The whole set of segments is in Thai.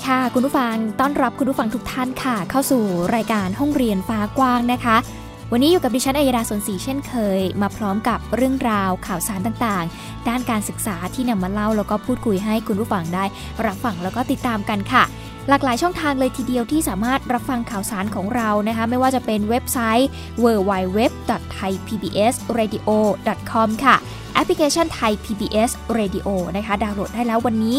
ดีค่ะ คุณผู้ฟังต้อนรับคุณผู้ฟังทุกท่านค่ะ เข้าสู่รายการห้องเรียนฟ้ากว้างนะคะ วันนี้อยู่กับดิฉันอัยดาสนศรีเช่นเคย มาพร้อมกับเรื่องราวข่าวสารต่างๆ ด้านการศึกษาที่นำมาเล่าแล้วก็พูดคุยให้คุณผู้ฟังได้ รับฟังแล้วก็ติดตามกันค่ะ หลากหลายช่องทางเลยทีเดียวที่สามารถรับฟังข่าวสารของเรานะคะ ไม่ว่าจะเป็นเว็บไซต์ www.thaipbsradio.com ค่ะแอปพลิเคชันไทย PBS Radio นะคะ ดาวน์โหลดได้แล้ววันนี้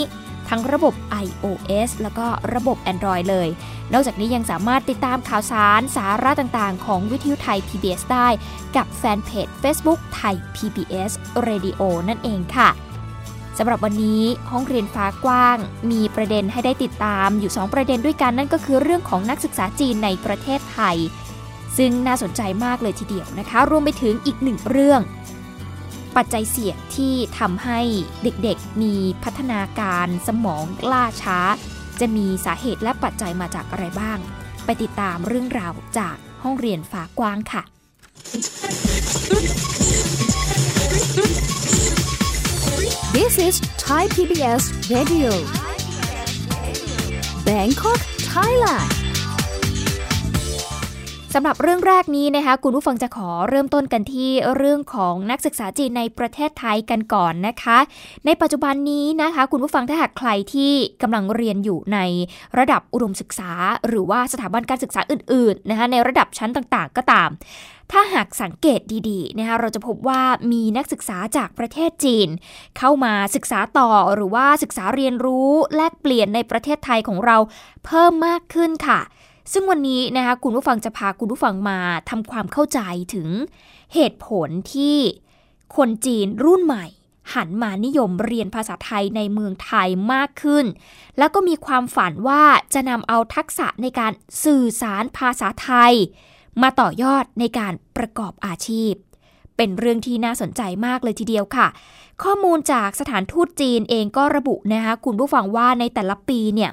ทั้งระบบ iOS แล้วก็ระบบ Android เลย นอกจากนี้ยังสามารถติดตามข่าวสารสาระต่างๆ ของวิทยุไทย PBS ได้ กับแฟนเพจ Facebook ไทย PBS Radio นั่นเองค่ะสำหรับวันนี้ห้องเรียนฟ้ากว้าง มีประเด็นให้ได้ติดตามอยู่ 2 ประเด็นด้วยกันนั่นก็คือเรื่องของนักศึกษาจีนในประเทศไทย ซึ่งน่าสนใจมากเลยทีเดียวนะคะ รวมไปถึงอีกหนึ่งเรื่อง ปัจจัยเสี่ยงที่ทำให้เด็กๆ มีพัฒนาการสมองล่าช้า จะมีสาเหตุและปัจจัยมาจากอะไรบ้าง ไปติดตามเรื่องราวจากห้องเรียนฝากว้างค่ะ This is Thai PBS Radio Bangkok Thailand สำหรับเรื่องแรกนี้นะคะคุณผู้ฟังจะขอเริ่มต้นกันที่เรื่องของนักศึกษาจีนในประเทศไทยกันก่อนนะคะ ในปัจจุบันนี้นะคะ คุณผู้ฟังถ้าหากใครที่กำลังเรียนอยู่ในระดับอุดมศึกษา หรือว่าสถาบันการศึกษาอื่นๆนะคะในระดับชั้นต่างๆ ก็ตาม ถ้าหากสังเกตดีๆนะคะเราจะพบว่ามีนักศึกษาจากประเทศจีน เข้ามาศึกษาต่อหรือว่าศึกษาเรียนรู้แลกเปลี่ยนในประเทศไทยของเราเพิ่มมากขึ้นค่ะ ซึ่งวันนี้นะคะคุณผู้ฟังจะพาคุณผู้ฟังมาทำความเข้าใจถึงเหตุผลที่คนจีนรุ่นใหม่ หันมานิยมเรียนภาษาไทยในเมืองไทยมากขึ้น แล้วก็มีความฝันว่าจะนำเอาทักษะในการสื่อสารภาษาไทย มาต่อยอดในการประกอบอาชีพ เป็นเรื่องที่น่าสนใจมากเลยทีเดียวค่ะ ข้อมูลจากสถานทูตจีนเองก็ระบุนะคะคุณผู้ฟังว่าในแต่ละปีเนี่ย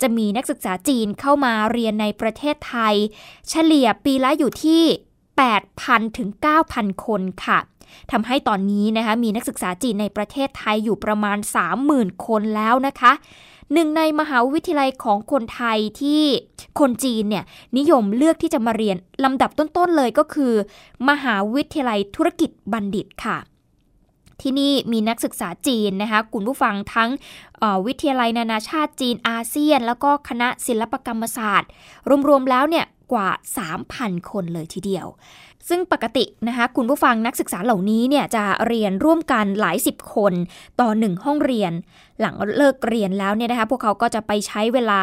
จะมีนักศึกษาจีนเข้ามาเรียนในประเทศไทย เฉลี่ยปีละอยู่ที่ 8,000 ถึง 9,000 คนค่ะทำให้ตอนนี้นะคะมีนักศึกษาจีนในประเทศไทยอยู่ประมาณ 30,000 คนแล้วนะคะ หนึ่งในมหาวิทยาลัยของคนไทยที่คนจีนเนี่ยนิยมเลือกที่จะมาเรียนลำดับต้นๆเลยก็คือ มหาวิทยาลัยธุรกิจบัณฑิตค่ะ ที่นี่มีนักศึกษาจีนนะคะคุณผู้ฟังทั้งวิทยาลัยนานาชาติจีนอาเซียน แล้วก็คณะศิลปกรรมศาสตร์ รวมๆแล้วเนี่ยกว่า 3,000 คนเลยทีเดียว ซึ่งปกตินะคะคุณผู้ฟังนักศึกษาเหล่านี้เนี่ยจะเรียนร่วมกันหลายสิบคนต่อหนึ่งห้องเรียน หลังเลิกเรียนแล้วเนี่ยนะคะพวกเขาก็จะไปใช้เวลา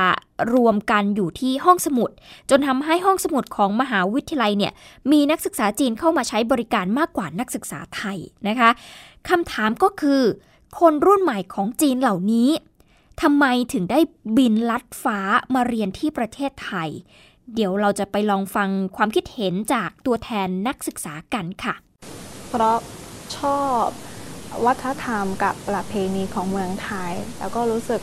รวมกันอยู่ที่ห้องสมุด จนทำให้ห้องสมุดของมหาวิทยาลัยเนี่ยมีนักศึกษาจีนเข้ามาใช้บริการมากกว่านักศึกษาไทยนะคะคำถามก็คือ คนรุ่นใหม่ของจีนเหล่านี้ทำไมถึงได้บินลัดฟ้ามาเรียนที่ประเทศไทย เดี๋ยวเราจะไปลองฟังความคิดเห็นจากตัวแทนนักศึกษากันค่ะ เพราะชอบ วัฒนธรรมกับประเพณีของเมืองไทย แล้วก็รู้สึก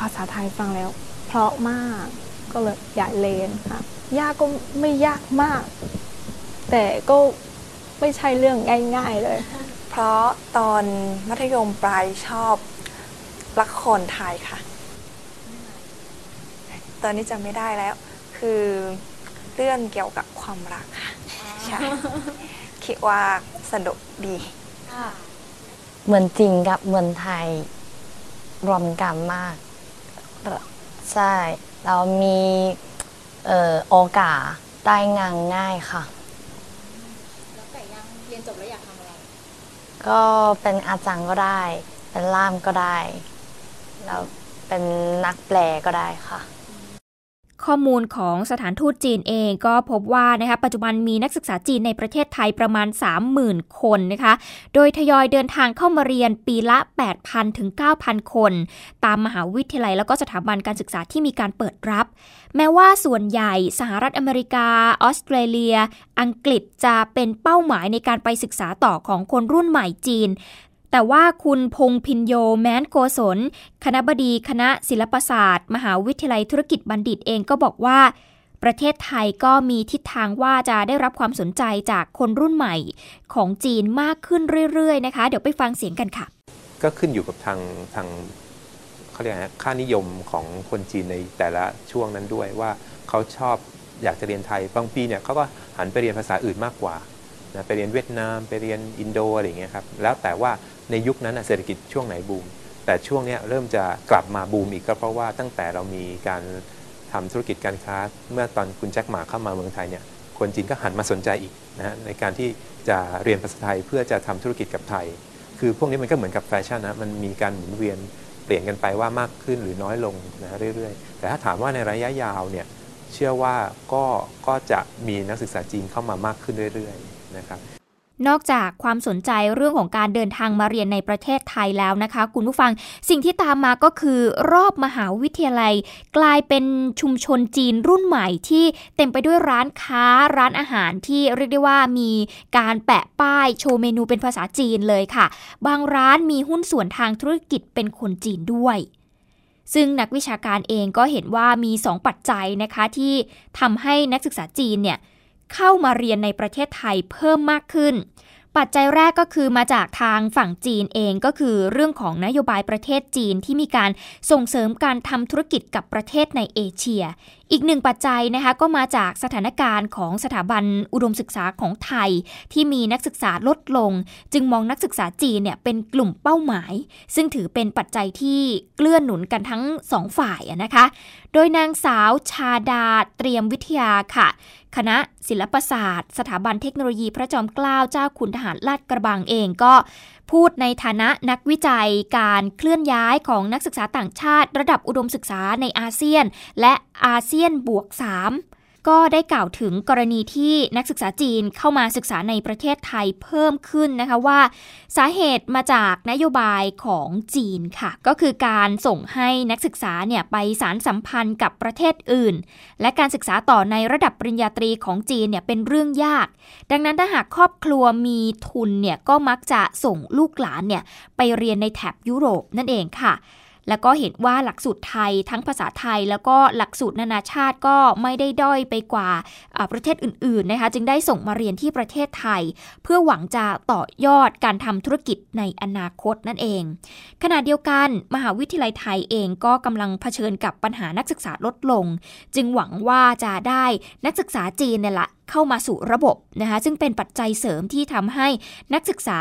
ภาษาไทยฟังแล้ว เพราะมากก็เลยอยากเรียนค่ะยากก็ไม่ยากมาก แต่ก็ไม่ใช่เรื่องง่าย ๆเลย เพราะตอนมัธยมปลายชอบละครไทยค่ะ ตอนนี้จำไม่ได้แล้ว คือเรื่องเกี่ยวกับความรักค่ะใช่คิดว่าสนุกดี เหมือนจริงกับเหมือนไทยรวมกันมาก ใช่ เรามีโอกาสได้งานง่ายค่ะ แล้วแต่ยังเรียนจบแล้วอยากทำอะไร ก็เป็นอาจารย์ก็ได้ เป็นล่ามก็ได้ แล้วเป็นนักแปลก็ได้ค่ะ ข้อมูลของสถานทูตจีนเองก็พบว่านะคะปัจจุบันมีนักศึกษาจีนในประเทศไทยประมาณ 30,000 คนนะคะโดยทยอยเดินทางเข้ามาเรียนปีละ 8,000 ถึง 9,000 คน ตามมหาวิทยาลัยแล้วก็สถาบันการศึกษาที่มีการเปิดรับ แม้ว่าส่วนใหญ่สหรัฐอเมริกา ออสเตรเลีย อังกฤษจะเป็นเป้าหมายในการไปศึกษาต่อของคนรุ่นใหม่จีน แต่ว่าคุณพงพินโยแม้นโกศล คณะบดีคณะศิลปศาสตร์ มหาวิทยาลัยธุรกิจบัณฑิตเองก็บอกว่า ประเทศไทยก็มีทิศทางว่าจะได้รับความสนใจจากคนรุ่นใหม่ของจีนมากขึ้นเรื่อยๆนะคะ เดี๋ยวไปฟังเสียงกันค่ะ ก็ขึ้นอยู่กับทางทางเขาเรียกนะค่านิยมของคนจีนในแต่ละช่วงนั้นด้วยว่าเขาชอบอยากจะเรียนไทยบางปีเนี่ยเขาก็หันไปเรียนภาษาอื่นมากกว่านะไปเรียนเวียดนาม ไปเรียนอินโดอะไรอย่างเงี้ยครับแล้วแต่ว่า ในยุคนั้นเศรษฐกิจช่วงไหนบูม แต่ช่วงนี้เริ่มจะกลับมาบูมอีกก็เพราะว่าตั้งแต่เรามีการทำธุรกิจการค้า เมื่อตอนคุณแจ็คหมาเข้ามาเมืองไทยเนี่ยคนจีนก็หันมาสนใจอีกนะฮะในการที่จะเรียนภาษาไทยเพื่อจะทำธุรกิจกับไทย คือพวกนี้มันก็เหมือนกับแฟชั่นนะมันมีการหมุนเวียนเปลี่ยนกันไปว่ามากขึ้นหรือน้อยลงนะเรื่อยๆ แต่ถ้าถามว่าในระยะยาวเนี่ยเชื่อว่าก็ก็จะมีนักศึกษาจีนเข้ามามากขึ้นเรื่อยๆนะครับ นอกจากความสนใจเรื่องของการเดินทางมาเรียนในประเทศไทยแล้วนะคะ คุณผู้ฟังสิ่งที่ตามมาก็คือรอบมหาวิทยาลัย กลายเป็นชุมชนจีนรุ่นใหม่ที่เต็มไปด้วยร้านค้าร้านอาหารที่เรียกได้ว่ามีการแปะป้ายโชว์เมนูเป็นภาษาจีนเลยค่ะ บางร้านมีหุ้นส่วนทางธุรกิจเป็นคนจีนด้วยซึ่งนักวิชาการเองก็เห็นว่ามี 2 ปัจจัยนะคะที่ทำให้นักศึกษาจีนเนี่ย เข้ามาเรียนในประเทศไทยเพิ่มมากขึ้น ปัจจัยแรกก็คือมาจากทางฝั่งจีนเองก็คือเรื่องของนโยบายประเทศจีนที่มีการส่งเสริมการทำธุรกิจกับประเทศในเอเชีย อีกหนึ่งปัจจัยนะคะก็มาจากสถานการณ์ของสถาบันอุดมศึกษาของไทย ที่มีนักศึกษาลดลง จึงมองนักศึกษาจีนเนี่ยเป็นกลุ่มเป้าหมาย ซึ่งถือเป็นปัจจัยที่เกลื่อนหนุนกันทั้งสองฝ่ายนะคะโดยนางสาวชาดาเตรียมวิทยาค่ะ คณะศิลปศาสตร์ สถาบันเทคโนโลยีพระจอมเกล้าเจ้าคุณทหารลาดกระบังเองก็พูดในฐานะนักวิจัยการเคลื่อนย้ายของนักศึกษาต่างชาติ ระดับอุดมศึกษาในอาเซียน และอาเซียนบวก 3 ก็ได้กล่าวถึงกรณีที่นักศึกษาจีนเข้ามาศึกษาในประเทศไทยเพิ่มขึ้นนะคะว่า สาเหตุมาจากนโยบายของจีนค่ะ ก็คือการส่งให้นักศึกษาเนี่ยไปสารสัมพันธ์กับประเทศอื่น และการศึกษาต่อในระดับปริญญาตรีของจีนเนี่ยเป็นเรื่องยาก ดังนั้นถ้าหากครอบครัวมีทุนเนี่ยก็มักจะส่งลูกหลานเนี่ยไปเรียนในแถบยุโรปนั่นเองค่ะ แล้วก็เห็นว่าหลักสูตรไทยทั้งภาษาไทย แล้วก็หลักสูตรนานาชาติก็ไม่ได้ด้อยไปกว่าประเทศอื่นๆนะคะจึงได้ส่งมาเรียนที่ประเทศไทย เพื่อหวังจะต่อยอดการทำธุรกิจในอนาคตนั่นเอง ขณะเดียวกันมหาวิทยาลัยไทยเองก็กำลังเผชิญกับปัญหานักศึกษาลดลง จึงหวังว่าจะได้นักศึกษาจีนเนี่ยแหละเข้ามาสู่ระบบนะคะซึ่งเป็นปัจจัยเสริมที่ทำให้นักศึกษา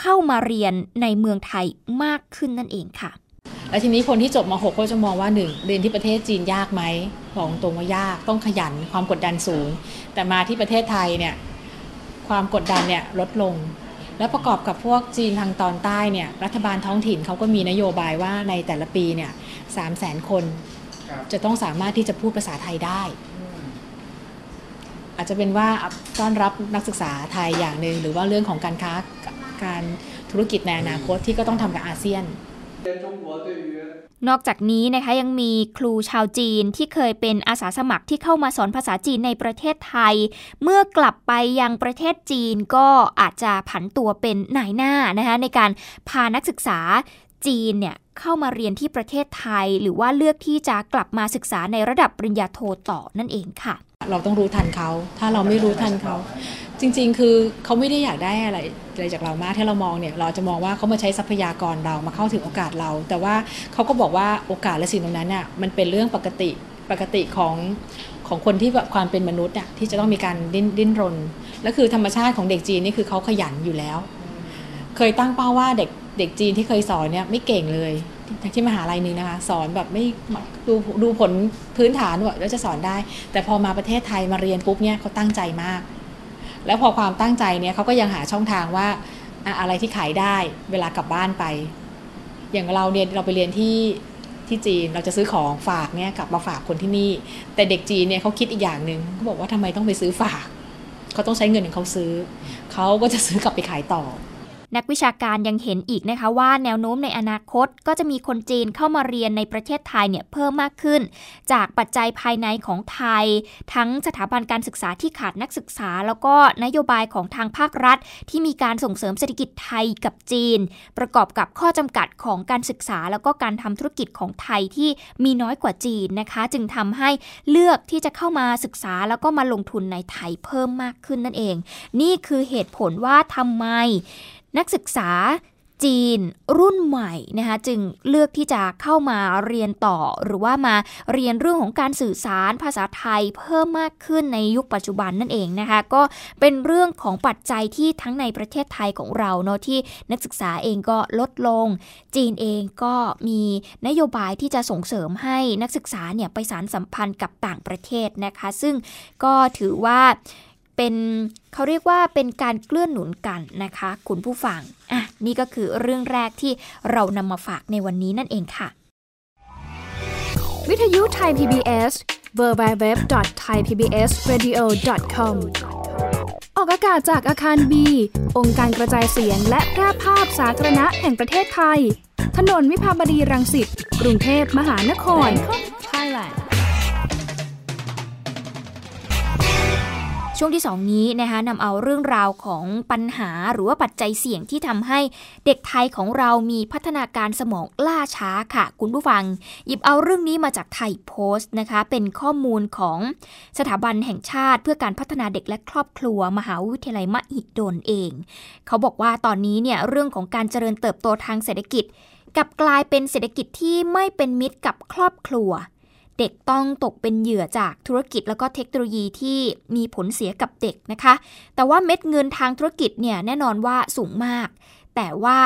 เข้ามาเรียนในเมืองไทยมากขึ้นนั่นเองค่ะ แล้วทีนี้คนที่จบม .6 ก็จะมองว่าหนึ่งเรียนที่ประเทศจีนยากไหมบอกตรงว่ายากต้องขยันความกดดันสูง แต่มาที่ประเทศไทยเนี่ยความกดดันเนี่ยลดลง แล้วประกอบกับพวกจีนทางตอนใต้เนี่ยรัฐบาลท้องถิ่นเขาก็มีนโยบายว่าในแต่ละปีเนี่ยสามแสนคนจะต้องสามารถที่จะพูดภาษาไทยได้ อาจจะเป็นว่าต้อนรับนักศึกษาไทยอย่างหนึ่งหรือว่าเรื่องของการค้าการธุรกิจในอนาคตที่ก็ต้องทำกับอาเซียน นอกจากนี้นะคะยังมีครูชาวจีนที่เคยเป็นอาสาสมัครที่เข้ามาสอนภาษาจีนในประเทศไทย เมื่อกลับไปยังประเทศจีนก็อาจจะผันตัวเป็นนายหน้านะคะในการพานักศึกษาจีนเนี่ยเข้ามาเรียนที่ประเทศไทย หรือว่าเลือกที่จะกลับมาศึกษาในระดับปริญญาโทต่อนั่นเองค่ะ เราต้องรู้ทันเขา ถ้าเราไม่รู้ทันเขา จริง ๆ คือเขาไม่ได้อยากได้อะไรอะไรจากเรามากที่เรามองเนี่ยเราจะมองว่าเขามาใช้ทรัพยากรเรามาเข้าถึงโอกาสเรา แต่ว่าเขาก็บอกว่าโอกาสและสิ่งตรงนั้นน่ะมันเป็นเรื่องปกติปกติของของคนที่แบบความเป็นมนุษย์อะที่จะต้องมีการดิ้นดิ้นรนและคือธรรมชาติของเด็กจีนนี่คือเขาขยันอยู่แล้ว เคยตั้งเป้าว่าเด็กเด็กจีนที่เคยสอนเนี่ยไม่เก่งเลยที่มหาลัยนึงนะคะสอนแบบไม่ดูดูผลพื้นฐานว่าแล้วจะสอนได้ แต่พอมาประเทศไทยมาเรียนปุ๊บเนี่ยเขาตั้งใจมาก แล้วพอความตั้งใจเนี่ยเขาก็ยังหาช่องทางว่าอะอะไรที่ขายได้เวลากลับบ้านไป อย่างเราเนี่ยเราไปเรียนที่ที่จีนเราจะซื้อของฝากเนี่ยกลับมาฝากคนที่นี่ แต่เด็กจีนเนี่ยเขาคิดอีกอย่างหนึ่งเขาบอกว่าทำไมต้องไปซื้อฝากเขาต้องใช้เงินของเขาซื้อเขาก็จะซื้อกลับไปขายต่อ นักวิชาการยังเห็นอีกนะคะว่าแนวโน้มในอนาคตก็จะมีคนจีนเข้ามาเรียนในประเทศไทยเนี่ยเพิ่มมากขึ้น จากปัจจัยภายในของไทย ทั้งสถาบันการศึกษาที่ขาดนักศึกษา แล้วก็นโยบายของทางภาครัฐ ที่มีการส่งเสริมเศรษฐกิจไทยกับจีน ประกอบกับข้อจำกัดของการศึกษา แล้วก็การทำธุรกิจของไทยที่มีน้อยกว่าจีนนะคะ จึงทำให้เลือกที่จะเข้ามาศึกษาแล้วก็มาลงทุนในไทยเพิ่มมากขึ้นนั่นเอง นี่คือเหตุผลว่าทำไม นักศึกษาจีนรุ่นใหม่นะคะจึงเลือกที่จะเข้ามาเรียนต่อ หรือว่ามาเรียนเรื่องของการสื่อสารภาษาไทยเพิ่มมากขึ้นในยุคปัจจุบันนั่นเองนะคะก็เป็นเรื่องของปัจจัยที่ทั้งในประเทศไทยของเราเนาะที่นักศึกษาเองก็ลดลง จีนเองก็มีนโยบายที่จะส่งเสริมให้นักศึกษาเนี่ยไปสารสัมพันธ์กับต่างประเทศนะคะ ซึ่งก็ถือว่า เป็นเขาเรียกว่าเป็นการเกื้อนหนุนกันนะคะ คุณผู้ฟังอะนี่ก็คือเรื่องแรกที่เรานำมาฝากในวันนี้นั่นเองค่ะ วิทยุไทย PBS www.thaipbsradio.com ออกอากาศจากอาคารบี องค์การกระจายเสียงและแพร่ภาพสาธารณะแห่งประเทศไทย ถนนวิภาวดีรังสิต กรุงเทพมหานคร ช่วงที่ 2 นี้นะคะนำเอาเรื่องราวของปัญหาหรือว่าปัจจัยเสี่ยงที่ทำให้เด็กไทยของเรามีพัฒนาการสมองล่าช้าค่ะ คุณผู้ฟัง หยิบเอาเรื่องนี้มาจากไทยโพสต์นะคะ เป็นข้อมูลของสถาบันแห่งชาติ เพื่อการพัฒนาเด็กและครอบครัว มหาวิทยาลัยมหิดลเอง เขาบอกว่าตอนนี้เนี่ยเรื่องของการเจริญเติบโตทางเศรษฐกิจกับกลายเป็นเศรษฐกิจที่ไม่เป็นมิตรกับครอบครัว เด็กต้องตกเป็นเหยื่อจากธุรกิจแล้วก็เทคโนโลยีที่มีผลเสียกับเด็กนะคะ แต่ว่าเม็ดเงินทางธุรกิจเนี่ยแน่นอนว่าสูงมาก แต่ว่า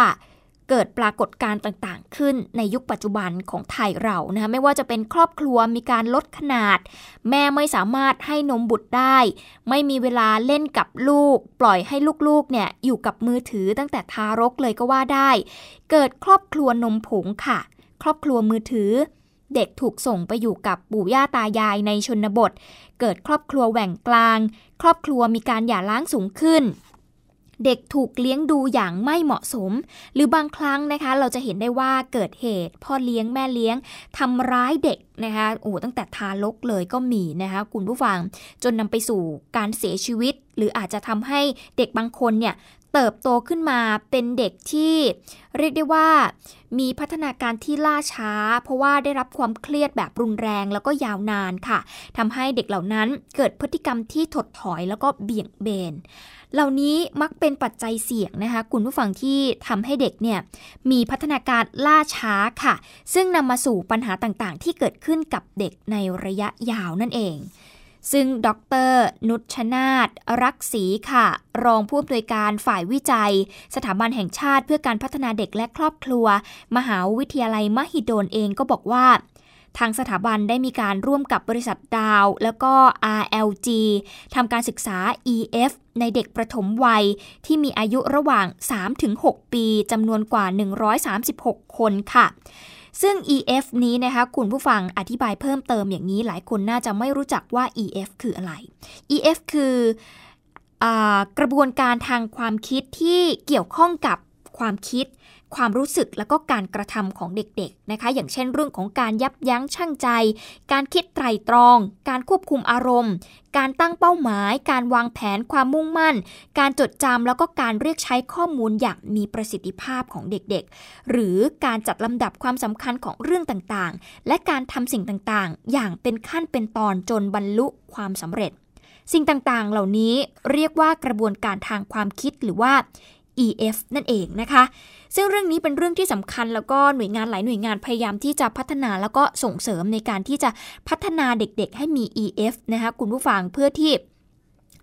เกิดปรากฏการณ์ต่างๆ ขึ้นในยุคปัจจุบันของไทยเรานะคะไม่ว่าจะเป็นครอบครัวมีการลดขนาด แม่ไม่สามารถให้นมบุตรได้ ไม่มีเวลาเล่นกับลูก ปล่อยให้ลูกๆเนี่ยอยู่กับมือถือตั้งแต่ทารกเลยก็ว่าได้ เกิดครอบครัวนมผงค่ะ ครอบครัวมือถือ เด็กถูกส่งไปอยู่กับปู่ย่าตายายในชนบท เกิดครอบครัวแหว่งกลาง ครอบครัวมีการหย่าร้างสูงขึ้น เด็กถูกเลี้ยงดูอย่างไม่เหมาะสม หรือบางครั้งนะคะ เราจะเห็นได้ว่าเกิดเหตุ พ่อเลี้ยงแม่เลี้ยงทำร้ายเด็กนะคะโอ้ตั้งแต่ทารกเลยก็มีนะคะคุณผู้ฟังจนนำไปสู่การเสียชีวิต หรืออาจจะทำให้เด็กบางคนเนี่ยเติบโตขึ้นมาเป็นเด็กที่เรียกได้ว่า มีพัฒนาการที่ล่าช้า เพราะว่าได้รับความเครียดแบบรุนแรงแล้วก็ยาวนานค่ะทำให้เด็กเหล่านั้นเกิดพฤติกรรมที่ถดถอยแล้วก็เบี่ยงเบน เหล่านี้มักเป็นปัจจัยเสี่ยงนะคะคุณผู้ฟังที่ทำให้เด็กเนี่ยมีพัฒนาการล่าช้าค่ะ ซึ่งนำมาสู่ปัญหาต่างๆ ที่เกิดขึ้นกับเด็กในระยะยาวนั่นเอง ซึ่งดร นุชนาตรักศรีค่ะ รองผู้อำนวยการฝ่ายวิจัย สถาบันแห่งชาติเพื่อการพัฒนาเด็กและครอบครัว มหาวิทยาลัยมหิดลเองก็บอกว่า ทางสถาบันได้มีการร่วมกับบริษัทดาว แล้วก็ RLG ทำการศึกษา EF ในเด็กประถมวัยที่มีอายุระหว่าง 3-6 ปีจำนวนกว่า 136 คนค่ะ ซึ่ง EF นี้นะคะคุณผู้ฟังอธิบายเพิ่มเติมอย่างนี้หลายคนน่าจะไม่รู้จักว่า EF คืออะไร EF คือกระบวนการทางความคิดที่เกี่ยวข้องกับความคิด ความรู้สึกและก็การกระทำของเด็กๆนะคะ อย่างเช่นเรื่องของการยับยั้งชั่งใจ การคิดไตรตรอง การควบคุมอารมณ์ การตั้งเป้าหมาย การวางแผนความมุ่งมั่น การจดจำแล้วก็การเรียกใช้ข้อมูลอย่างมีประสิทธิภาพของเด็กๆ หรือการจัดลำดับความสำคัญของเรื่องต่างๆ และการทำสิ่งต่างๆ อย่างเป็นขั้นเป็นตอนจนบรรลุความสำเร็จสิ่งต่างๆ เหล่านี้เรียกว่ากระบวนการทางความคิดหรือว่า EF นั่นเองนะคะ ซึ่งเรื่องนี้เป็นเรื่องที่สำคัญแล้วก็หน่วยงานหลายหน่วยงานพยายามที่จะพัฒนาแล้วก็ส่งเสริมในการที่จะพัฒนาเด็กๆ ให้มี EF นะคะคุณผู้ฟังเพื่อที่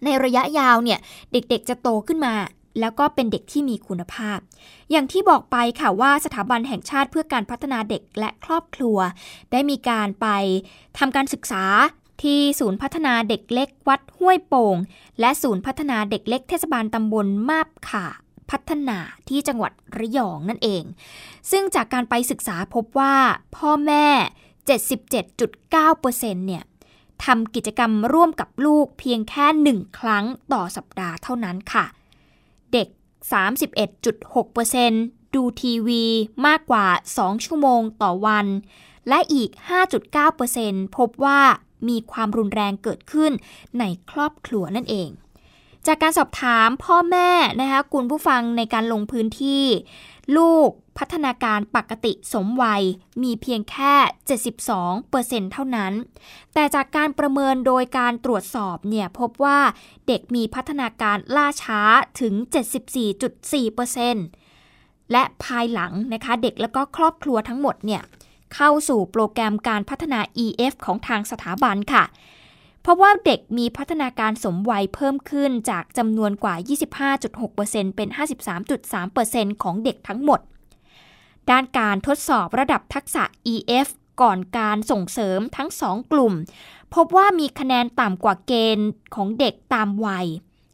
ในระยะยาวเนี่ยเด็กๆจะโตขึ้นมาแล้วก็เป็นเด็กที่มีคุณภาพ อย่างที่บอกไปค่ะว่าสถาบันแห่งชาติเพื่อการพัฒนาเด็กและครอบครัว ได้มีการไปทำการศึกษาที่ศูนย์พัฒนาเด็กเล็กวัดห้วยโป่ง และศูนย์พัฒนาเด็กเล็กเทศบาลตำบลมาบขา พัฒนาที่จังหวัดระยองนั่นเอง ซึ่งจากการไปศึกษาพบว่าพ่อแม่ 77.9%เนี่ยทำกิจกรรมร่วมกับลูกเพียงแค่หนึ่งครั้งต่อสัปดาห์เท่านั้นค่ะ เด็ก 31.6%ดูทีวีมากกว่า 2 ชั่วโมงต่อวัน และอีก 5.9%พบว่ามีความรุนแรงเกิดขึ้นในครอบครัวนั่นเอง จากการสอบถามพ่อแม่นะคะคุณผู้ฟังในการลงพื้นที่ ลูกพัฒนาการปกติสมวัยมีเพียงแค่ 72%เท่านั้น แต่จากการประเมินโดยการตรวจสอบเนี่ยพบว่าเด็กมีพัฒนาการล่าช้าถึง 74.4%และภายหลังนะคะเด็กแล้วก็ครอบครัวทั้งหมดเนี่ยเข้าสู่โปรแกรมการพัฒนา EF ของทางสถาบันค่ะ เพราะว่าเด็กมีพัฒนาการสมวัยเพิ่มขึ้นจากจำนวนกว่า 25.6%เป็น 53.3%ของเด็กทั้งหมด ด้านการทดสอบระดับทักษะ EF ก่อนการส่งเสริมทั้ง 2 กลุ่ม พบว่ามีคะแนนต่ำกว่าเกณฑ์ของเด็กตามวัย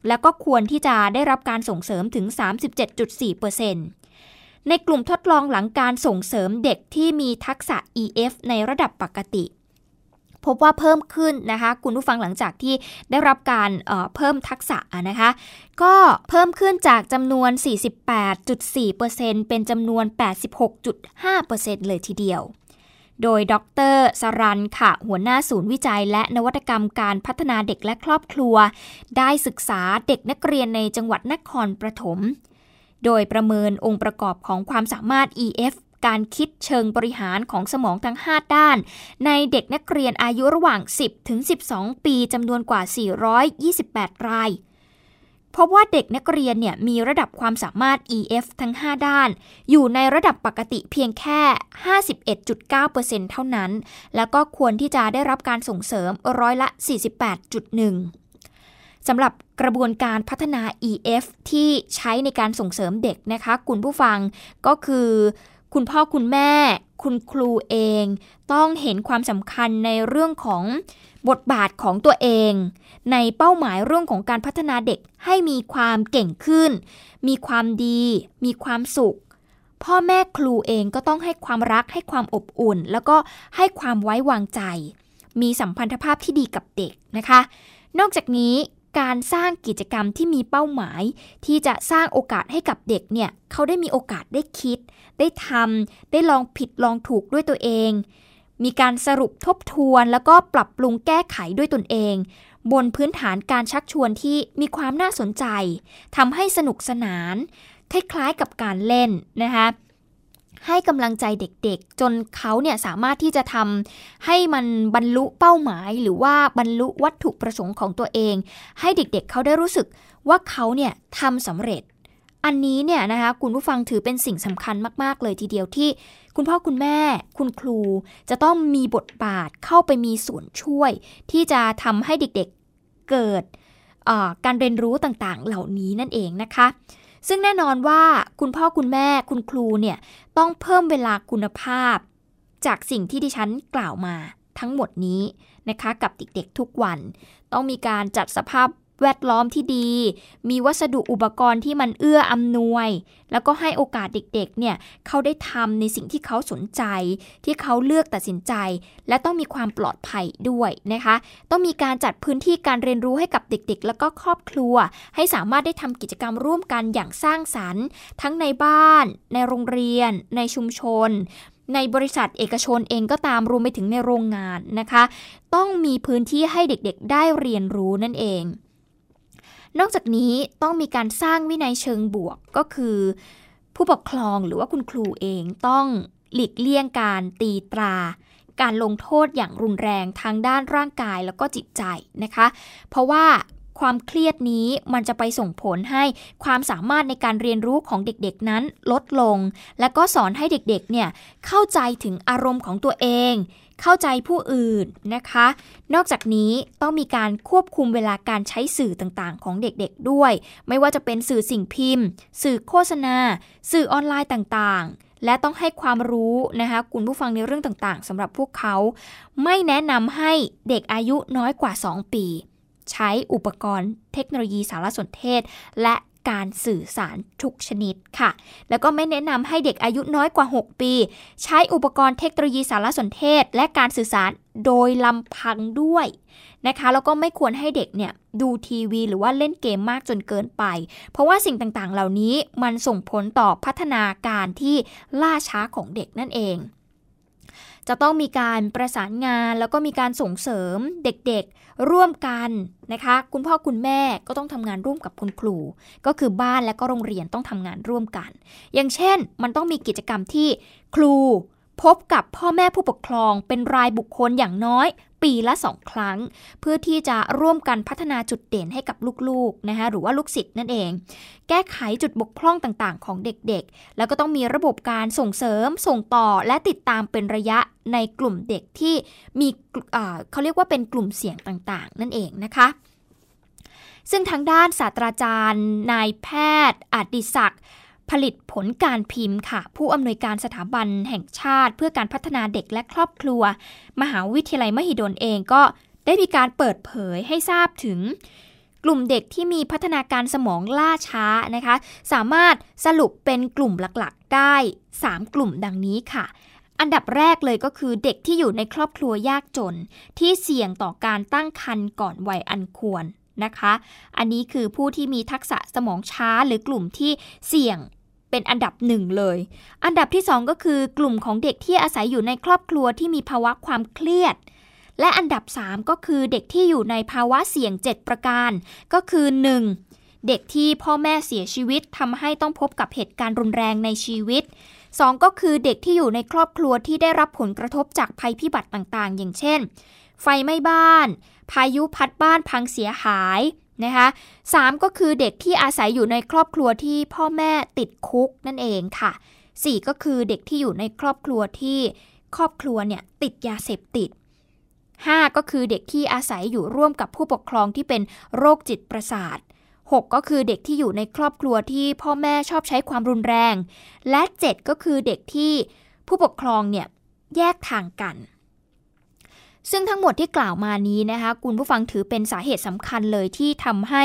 แล้วก็ควรที่จะได้รับการส่งเสริมถึง 37.4%ในกลุ่มทดลองหลังการส่งเสริมเด็กที่มีทักษะ EF ในระดับปกติ พบว่าเพิ่มขึ้นนะคะ คุณผู้ฟังหลังจากที่ได้รับการเเพิ่มทักษะนะคะ ก็เพิ่มขึ้นจากจำนวน 48.4%เป็นจำนวน 86.5%เลยทีเดียวโดยดรสรันค่ะ หัวหน้าศูนย์วิจัย และนวัตกรรมการพัฒนาเด็กและครอบครัว ได้ศึกษาเด็กนักเรียนในจังหวัดนครปฐม โดยประเมินองค์ประกอบของความสามารถ EF การคิดเชิงบริหารของสมองทั้ง 5 ด้าน ในเด็กนักเรียนอายุระหว่าง 10 ถึง 12 ปีจำนวนกว่า 428 รายพบว่าเด็กนักเรียนเนี่ยมีระดับความสามารถ EF ทั้ง 5 ด้าน อยู่ในระดับปกติเพียงแค่ 51.9%เท่านั้น แล้วก็ควรที่จะได้รับการส่งเสริมร้อยละ 48.1 สำหรับกระบวนการพัฒนา EF ที่ใช้ในการส่งเสริมเด็กนะคะ คุณผู้ฟังก็คือ คุณพ่อคุณแม่ คุณครูเอง ต้องเห็นความสำคัญในเรื่องของบทบาทของตัวเอง ในเป้าหมายเรื่องของการพัฒนาเด็กให้มีความเก่งขึ้น มีความดี มีความสุข พ่อแม่ครูเองก็ต้องให้ความรักให้ความอบอุ่น แล้วก็ให้ความไว้วางใจ มีสัมพันธภาพที่ดีกับเด็กนะคะ นอกจากนี้ การสร้างกิจกรรมที่มีเป้าหมาย ที่จะสร้างโอกาสให้กับเด็กเนี่ยเขาได้มีโอกาสได้คิด ได้ทำได้ลองผิดลองถูกด้วยตัวเอง มีการสรุปทบทวนแล้วก็ปรับปรุงแก้ไขด้วยตนเอง บนพื้นฐานการชักชวนที่มีความน่าสนใจทำให้สนุกสนาน คล้ายๆกับการเล่นนะคะ ให้กำลังใจเด็กๆ จนเขาเนี่ยสามารถที่จะทำให้มันบรรลุเป้าหมาย หรือว่าบรรลุวัตถุประสงค์ของตัวเอง ให้เด็กๆเเขาได้รู้สึกว่าเขาเนี่ยทำสำเร็จ อันนี้เนี่ยนะคะคุณผู้ฟังถือเป็นสิ่งสำคัญมากๆ เลยทีเดียวที่คุณพ่อคุณแม่ คุณครู จะต้องมีบทบาทเข้าไปมีส่วนช่วย ที่จะทำให้เด็กๆเกิดการเรียนรู้ต่างๆ เหล่านี้นั่นเองนะคะ ซึ่งแน่นอนว่าคุณพ่อคุณแม่คุณครูเนี่ยต้องเพิ่มเวลาคุณภาพ จากสิ่งที่ดิฉันกล่าวมาทั้งหมดนี้นะคะกับเด็กๆทุกวัน ต้องมีการจัดสภาพ แวดล้อมที่ดี มีวัสดุอุปกรณ์ที่มันเอื้ออำนวย แล้วก็ให้โอกาสเด็กๆ เนี่ยเขาได้ทำในสิ่งที่เขาสนใจ ที่เขาเลือกตัดสินใจ และต้องมีความปลอดภัยด้วยนะคะ ต้องมีการจัดพื้นที่การเรียนรู้ให้กับเด็กๆ แล้วก็ครอบครัว ให้สามารถได้ทำกิจกรรมร่วมกันอย่างสร้างสรรค์ ทั้งในบ้าน ในโรงเรียน ในชุมชนในบริษัทเอกชนเองก็ตามรวมไปถึงในโรงงานนะคะ ต้องมีพื้นที่ให้เด็กๆได้เรียนรู้นั่นเอง นอกจากนี้ต้องมีการสร้างวินัยเชิงบวกก็คือ ผู้ปกครองหรือว่าคุณครูเองต้องหลีกเลี่ยงการตีตรา การลงโทษอย่างรุนแรงทางด้านร่างกายแล้วก็จิตใจนะคะ เพราะว่าความเครียดนี้มันจะไปส่งผลให้ความสามารถในการเรียนรู้ของเด็กๆนั้นลดลง และก็สอนให้เด็กๆเนี่ยเข้าใจถึงอารมณ์ของตัวเอง เข้าใจผู้อื่นนะคะ นอกจากนี้ต้องมีการควบคุมเวลาการใช้สื่อต่างๆ ของเด็กๆด้วย ไม่ว่าจะเป็นสื่อสิ่งพิมพ์ สื่อโฆษณา สื่อออนไลน์ต่างๆและต้องให้ความรู้นะคะคุณผู้ฟังในเรื่องต่างๆสำหรับพวกเขา ไม่แนะนำให้เด็กอายุน้อยกว่า 2 ปี ใช้อุปกรณ์เทคโนโลยีสารสนเทศ และ การสื่อสารทุกชนิดค่ะ แล้วก็ไม่แนะนำให้เด็กอายุน้อยกว่า 6 ปี ใช้อุปกรณ์เทคโนโลยีสารสนเทศ และการสื่อสารโดยลำพังด้วยนะคะ แล้วก็ไม่ควรให้เด็กเนี่ยดูทีวี หรือว่าเล่นเกมมากจนเกินไป เพราะว่าสิ่งต่างๆ เหล่านี้มันส่งผลต่อพัฒนาการที่ล่าช้าของเด็กนั่นเอง จะต้องมีการประสานงาน แล้วก็มีการส่งเสริมเด็กๆร่วมกันนะคะ คุณพ่อคุณแม่ก็ต้องทำงานร่วมกับคุณครู ก็คือบ้านและก็โรงเรียนต้องทำงานร่วมกัน อย่างเช่น มันต้องมีกิจกรรมที่ครูพบกับพ่อแม่ผู้ปกครองเป็นรายบุคคลอย่างน้อย ปีละสองครั้ง เพื่อที่จะร่วมกันพัฒนาจุดเด่นให้กับลูกๆนะคะหรือว่าลูกศิษย์นั่นเอง แก้ไขจุดบกพร่องต่างๆ ของเด็กๆ แล้วก็ต้องมีระบบการส่งเสริมส่งต่อและติดตามเป็นระยะในกลุ่มเด็กที่มีเขาเรียกว่าเป็นกลุ่มเสี่ยงต่างๆ นั่นเองนะคะซึ่งทางด้านศาสตราจารย์ นายแพทย์อดิศักดิ์ ผลิตผลการพิมพ์ค่ะ ผู้อำนวยการสถาบันแห่งชาติ เพื่อการพัฒนาเด็กและครอบครัว มหาวิทยาลัยมหิดลเองก็ได้มีการเปิดเผยให้ทราบถึง กลุ่มเด็กที่มีพัฒนาการสมองล่าช้านะคะ สามารถสรุปเป็นกลุ่มหลักๆ ได้ 3 กลุ่มดังนี้ค่ะอันดับแรกเลยก็คือเด็กที่อยู่ในครอบครัวยากจน ที่เสี่ยงต่อการตั้งครรภ์ก่อนวัยอันควรนะคะ อันนี้คือผู้ที่มีทักษะสมองช้าหรือกลุ่มที่เสี่ยง เป็นอันดับหนึ่งเลย อันดับที่ 2 ก็คือกลุ่มของเด็กที่อาศัยอยู่ในครอบครัวที่มีภาวะความเครียด และอันดับ 3 ก็คือเด็กที่อยู่ในภาวะเสี่ยง 7 ประการ ก็คือ 1. เด็กที่พ่อแม่เสียชีวิตทำให้ต้องพบกับเหตุการณ์รุนแรงในชีวิต 2 ก็คือเด็กที่อยู่ในครอบครัวที่ได้รับผลกระทบจากภัยพิบัติต่างๆ อย่างเช่น ไฟไหม้บ้าน พายุพัดบ้านพังเสียหาย นะคะสก็คือเด็กที่อาศัยอยู่ในครอบครัวที่พ่อแม่ติดคุกนั่นเองค่ะ 4 ก็คือเด็กที่อยู่ในครอบครัวที่ครอบครัวเนี่ยติดยาเสพติด 5 ก็คือเด็กที่อาศัยอยู่ร่วมกับผู้ปกครองที่เป็นโรคจิตประสาท 6 ก็คือเด็กที่อยู่ในครอบครัวที่พ่อแม่ชอบใช้ความรุนแรง และ 7 ก็คือเด็กที่ผู้ปกครองเนี่ยแยกทางกัน ซึ่งทั้งหมดที่กล่าวมานี้นะคะคุณผู้ฟังถือเป็นสาเหตุสำคัญเลยที่ทำให้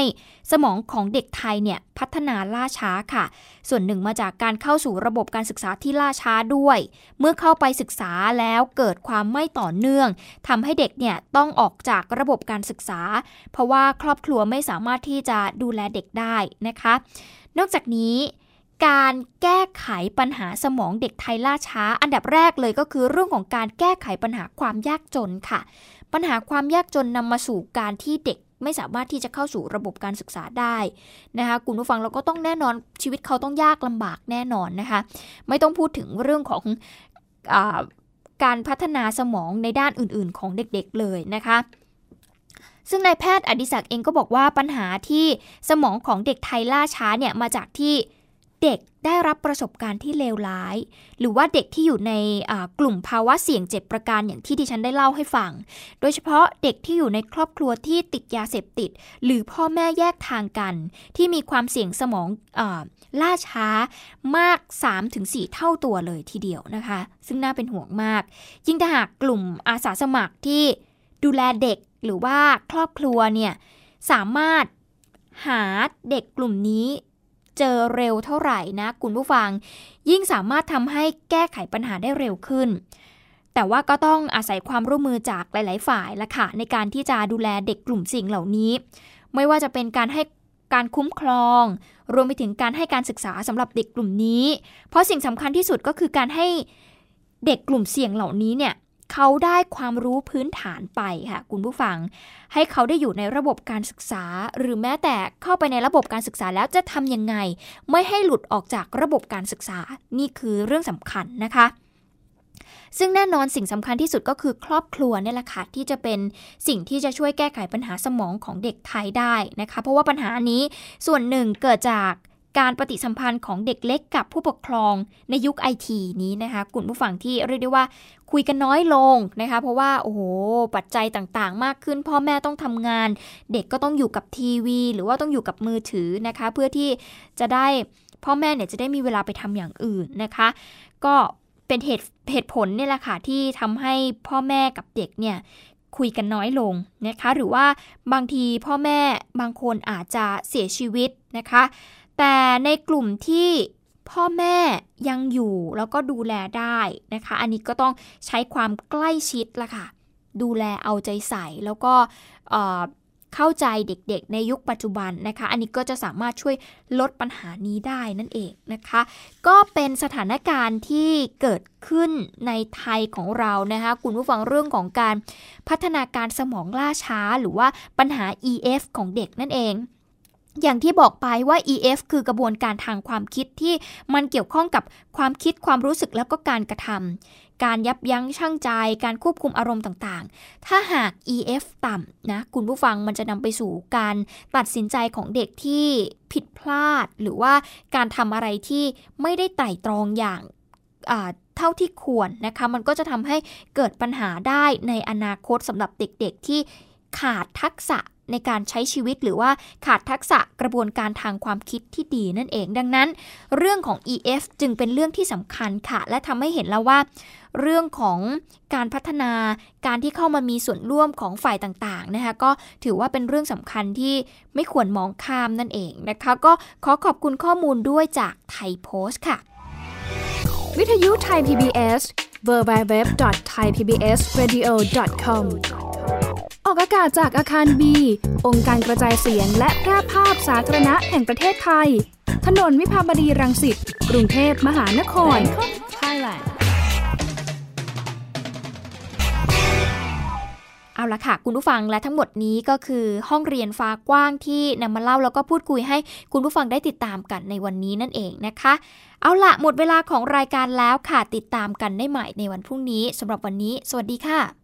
สมองของเด็กไทยเนี่ยพัฒนาล่าช้าค่ะ ส่วนหนึ่งมาจากการเข้าสู่ระบบการศึกษาที่ล่าช้าด้วย เมื่อเข้าไปศึกษาแล้วเกิดความไม่ต่อเนื่องทำให้เด็กเนี่ยต้องออกจากระบบการศึกษา เพราะว่าครอบครัวไม่สามารถที่จะดูแลเด็กได้นะคะ นอกจากนี้ การแก้ไขปัญหาสมองเด็กไทยล่าช้า อันดับแรกเลยก็คือเรื่องของการแก้ไขปัญหาความยากจนค่ะ ปัญหาความยากจนนำมาสู่การที่เด็กไม่สามารถที่จะเข้าสู่ระบบการศึกษาได้นะคะคุณผู้ฟังเราก็ต้องแน่นอนชีวิตเขาต้องยากลำบากแน่นอนนะคะ ไม่ต้องพูดถึงเรื่องของอการพัฒนาสมองในด้านอื่นๆ ของเด็กๆเลยนะคะซึ่งนายแพทย์อดิศักดิ์เองก็บอกว่าปัญหาที่สมองของเด็กไทยล่าช้าเนี่ยมาจากที่ เด็กได้รับประสบการณ์ที่เลวร้าย หรือว่าเด็กที่อยู่ในกลุ่มภาวะเสี่ยงเจ็บประการอย่างที่ดิฉันได้เล่าให้ฟัง โดยเฉพาะเด็กที่อยู่ในครอบครัวที่ติดยาเสพติด หรือพ่อแม่แยกทางกัน ที่มีความเสี่ยงสมองอล่าช้ามาก 3-4 เท่าตัวเลยทีเดียวนะคะ ซึ่งน่าเป็นห่วงมาก ยิ่งถ้าหากกลุ่มอาสาสมัครที่ดูแลเด็กหรือว่าครอบครัวเนี่ยสามารถหาเด็กกลุ่มนี้ เจอเร็วเท่าไหร่นะคุณผู้ฟัง ยิ่งสามารถทำให้แก้ไขปัญหาได้เร็วขึ้น แต่ว่าก็ต้องอาศัยความร่วมมือจากหลาย ๆ ฝ่ายละค่ะในการที่จะดูแลเด็กกลุ่มสิ่งเหล่านี้ ไม่ว่าจะเป็นการให้การคุ้มครอง รวมไปถึงการให้การศึกษาสำหรับเด็กกลุ่มนี้ เพราะสิ่งสำคัญที่สุดก็คือการให้เด็กกลุ่มเสี่ยงเหล่านี้เนี่ย เขาได้ความรู้พื้นฐานไปค่ะคุณผู้ฟัง ให้เขาได้อยู่ในระบบการศึกษา หรือแม้แต่เข้าไปในระบบการศึกษาแล้วจะทำยังไง ไม่ให้หลุดออกจากระบบการศึกษานี่คือเรื่องสำคัญนะคะซึ่งแน่นอนสิ่งสำคัญที่สุดก็คือครอบครัวนี่แหละค่ะที่จะเป็นสิ่งที่จะช่วยแก้ไขปัญหาสมองของเด็กไทยได้นะคะ เพราะว่าปัญหานี้ส่วนหนึ่งเกิดจาก การปฏิสัมพันธ์ของเด็กเล็กกับผู้ปกครองในยุคไอทีนี้นะคะกลุ่มผู้ฟังที่เรียกได้ว่าคุยกันน้อยลงนะคะเพราะว่าโอ้โหปัจจัยต่างๆ มากขึ้น พ่อแม่ต้องทำงาน เด็กก็ต้องอยู่กับทีวี หรือว่าต้องอยู่กับมือถือนะคะ เพื่อที่จะได้พ่อแม่เนี่ยจะได้มีเวลาไปทำอย่างอื่นนะคะ ก็เป็นเหตุเหตุผลเนี่ยแหละค่ะที่ทำให้พ่อแม่กับเด็กเนี่ยคุยกันน้อยลงนะคะ หรือว่าบางทีพ่อแม่บางคนอาจจะเสียชีวิตนะคะ แต่ในกลุ่มที่พ่อแม่ยังอยู่แล้วก็ดูแลได้นะคะ อันนี้ก็ต้องใช้ความใกล้ชิดละค่ะ ดูแลเอาใจใส่แล้วก็เข้าใจเด็กๆ ในยุคปัจจุบันนะคะ อันนี้ก็จะสามารถช่วยลดปัญหานี้ได้นั่นเองนะคะ ก็เป็นสถานการณ์ที่เกิดขึ้นในไทยของเรานะคะ คุณผู้ฟังเรื่องของการพัฒนาการสมองล่าช้า หรือว่าปัญหา EF ของเด็กนั่นเอง อย่างที่บอกไปว่า EF คือกระบวนการทางความคิดที่มันเกี่ยวข้องกับความคิดความรู้สึกแล้วก็การกระทำการยับยั้งชั่งใจ การควบคุมอารมณ์ต่างๆ ถ้าหาก EF ต่ำนะคุณผู้ฟังมันจะนำไปสู่การตัดสินใจของเด็กที่ผิดพลาด หรือว่าการทำอะไรที่ไม่ได้ไตร่ตรองอย่างเท่าที่ควรนะคะ มันก็จะทำให้เกิดปัญหาได้ในอนาคตสำหรับเด็กๆที่ ขาดทักษะในการใช้ชีวิตหรือว่าขาดทักษะกระบวนการทางความคิดที่ดีนั่นเอง ดังนั้น เรื่องของ EF จึงเป็นเรื่องที่สำคัญค่ะ และทำให้เห็นแล้วว่า เรื่องของการพัฒนาการที่เข้ามามีส่วนร่วมของฝ่ายต่างๆนะคะก็ถือว่าเป็นเรื่องสำคัญที่ไม่ควรมองข้ามนั่นเองนะคะ ก็ขอขอบคุณข้อมูลด้วยจากไทยโพสต์ค่ะ วิทยุไทย PBS www.thaipbsradio.com ออกอากาศจากอาคารบี องค์การกระจายเสียงและแพร่ภาพสาธารณะแห่งประเทศไทย ถนนวิภาวดีรังสิต กรุงเทพมหานคร Thailand เอาละค่ะ คุณผู้ฟังและทั้งหมดนี้ก็คือห้องเรียนฟ้ากว้างที่นำมาเล่าแล้วก็พูดคุยให้คุณผู้ฟังได้ติดตามกันในวันนี้นั่นเองนะคะเอาละหมดเวลาของรายการแล้วค่ะ ติดตามกันได้ใหม่ในวันพรุ่งนี้สำหรับวันนี้ สวัสดีค่ะ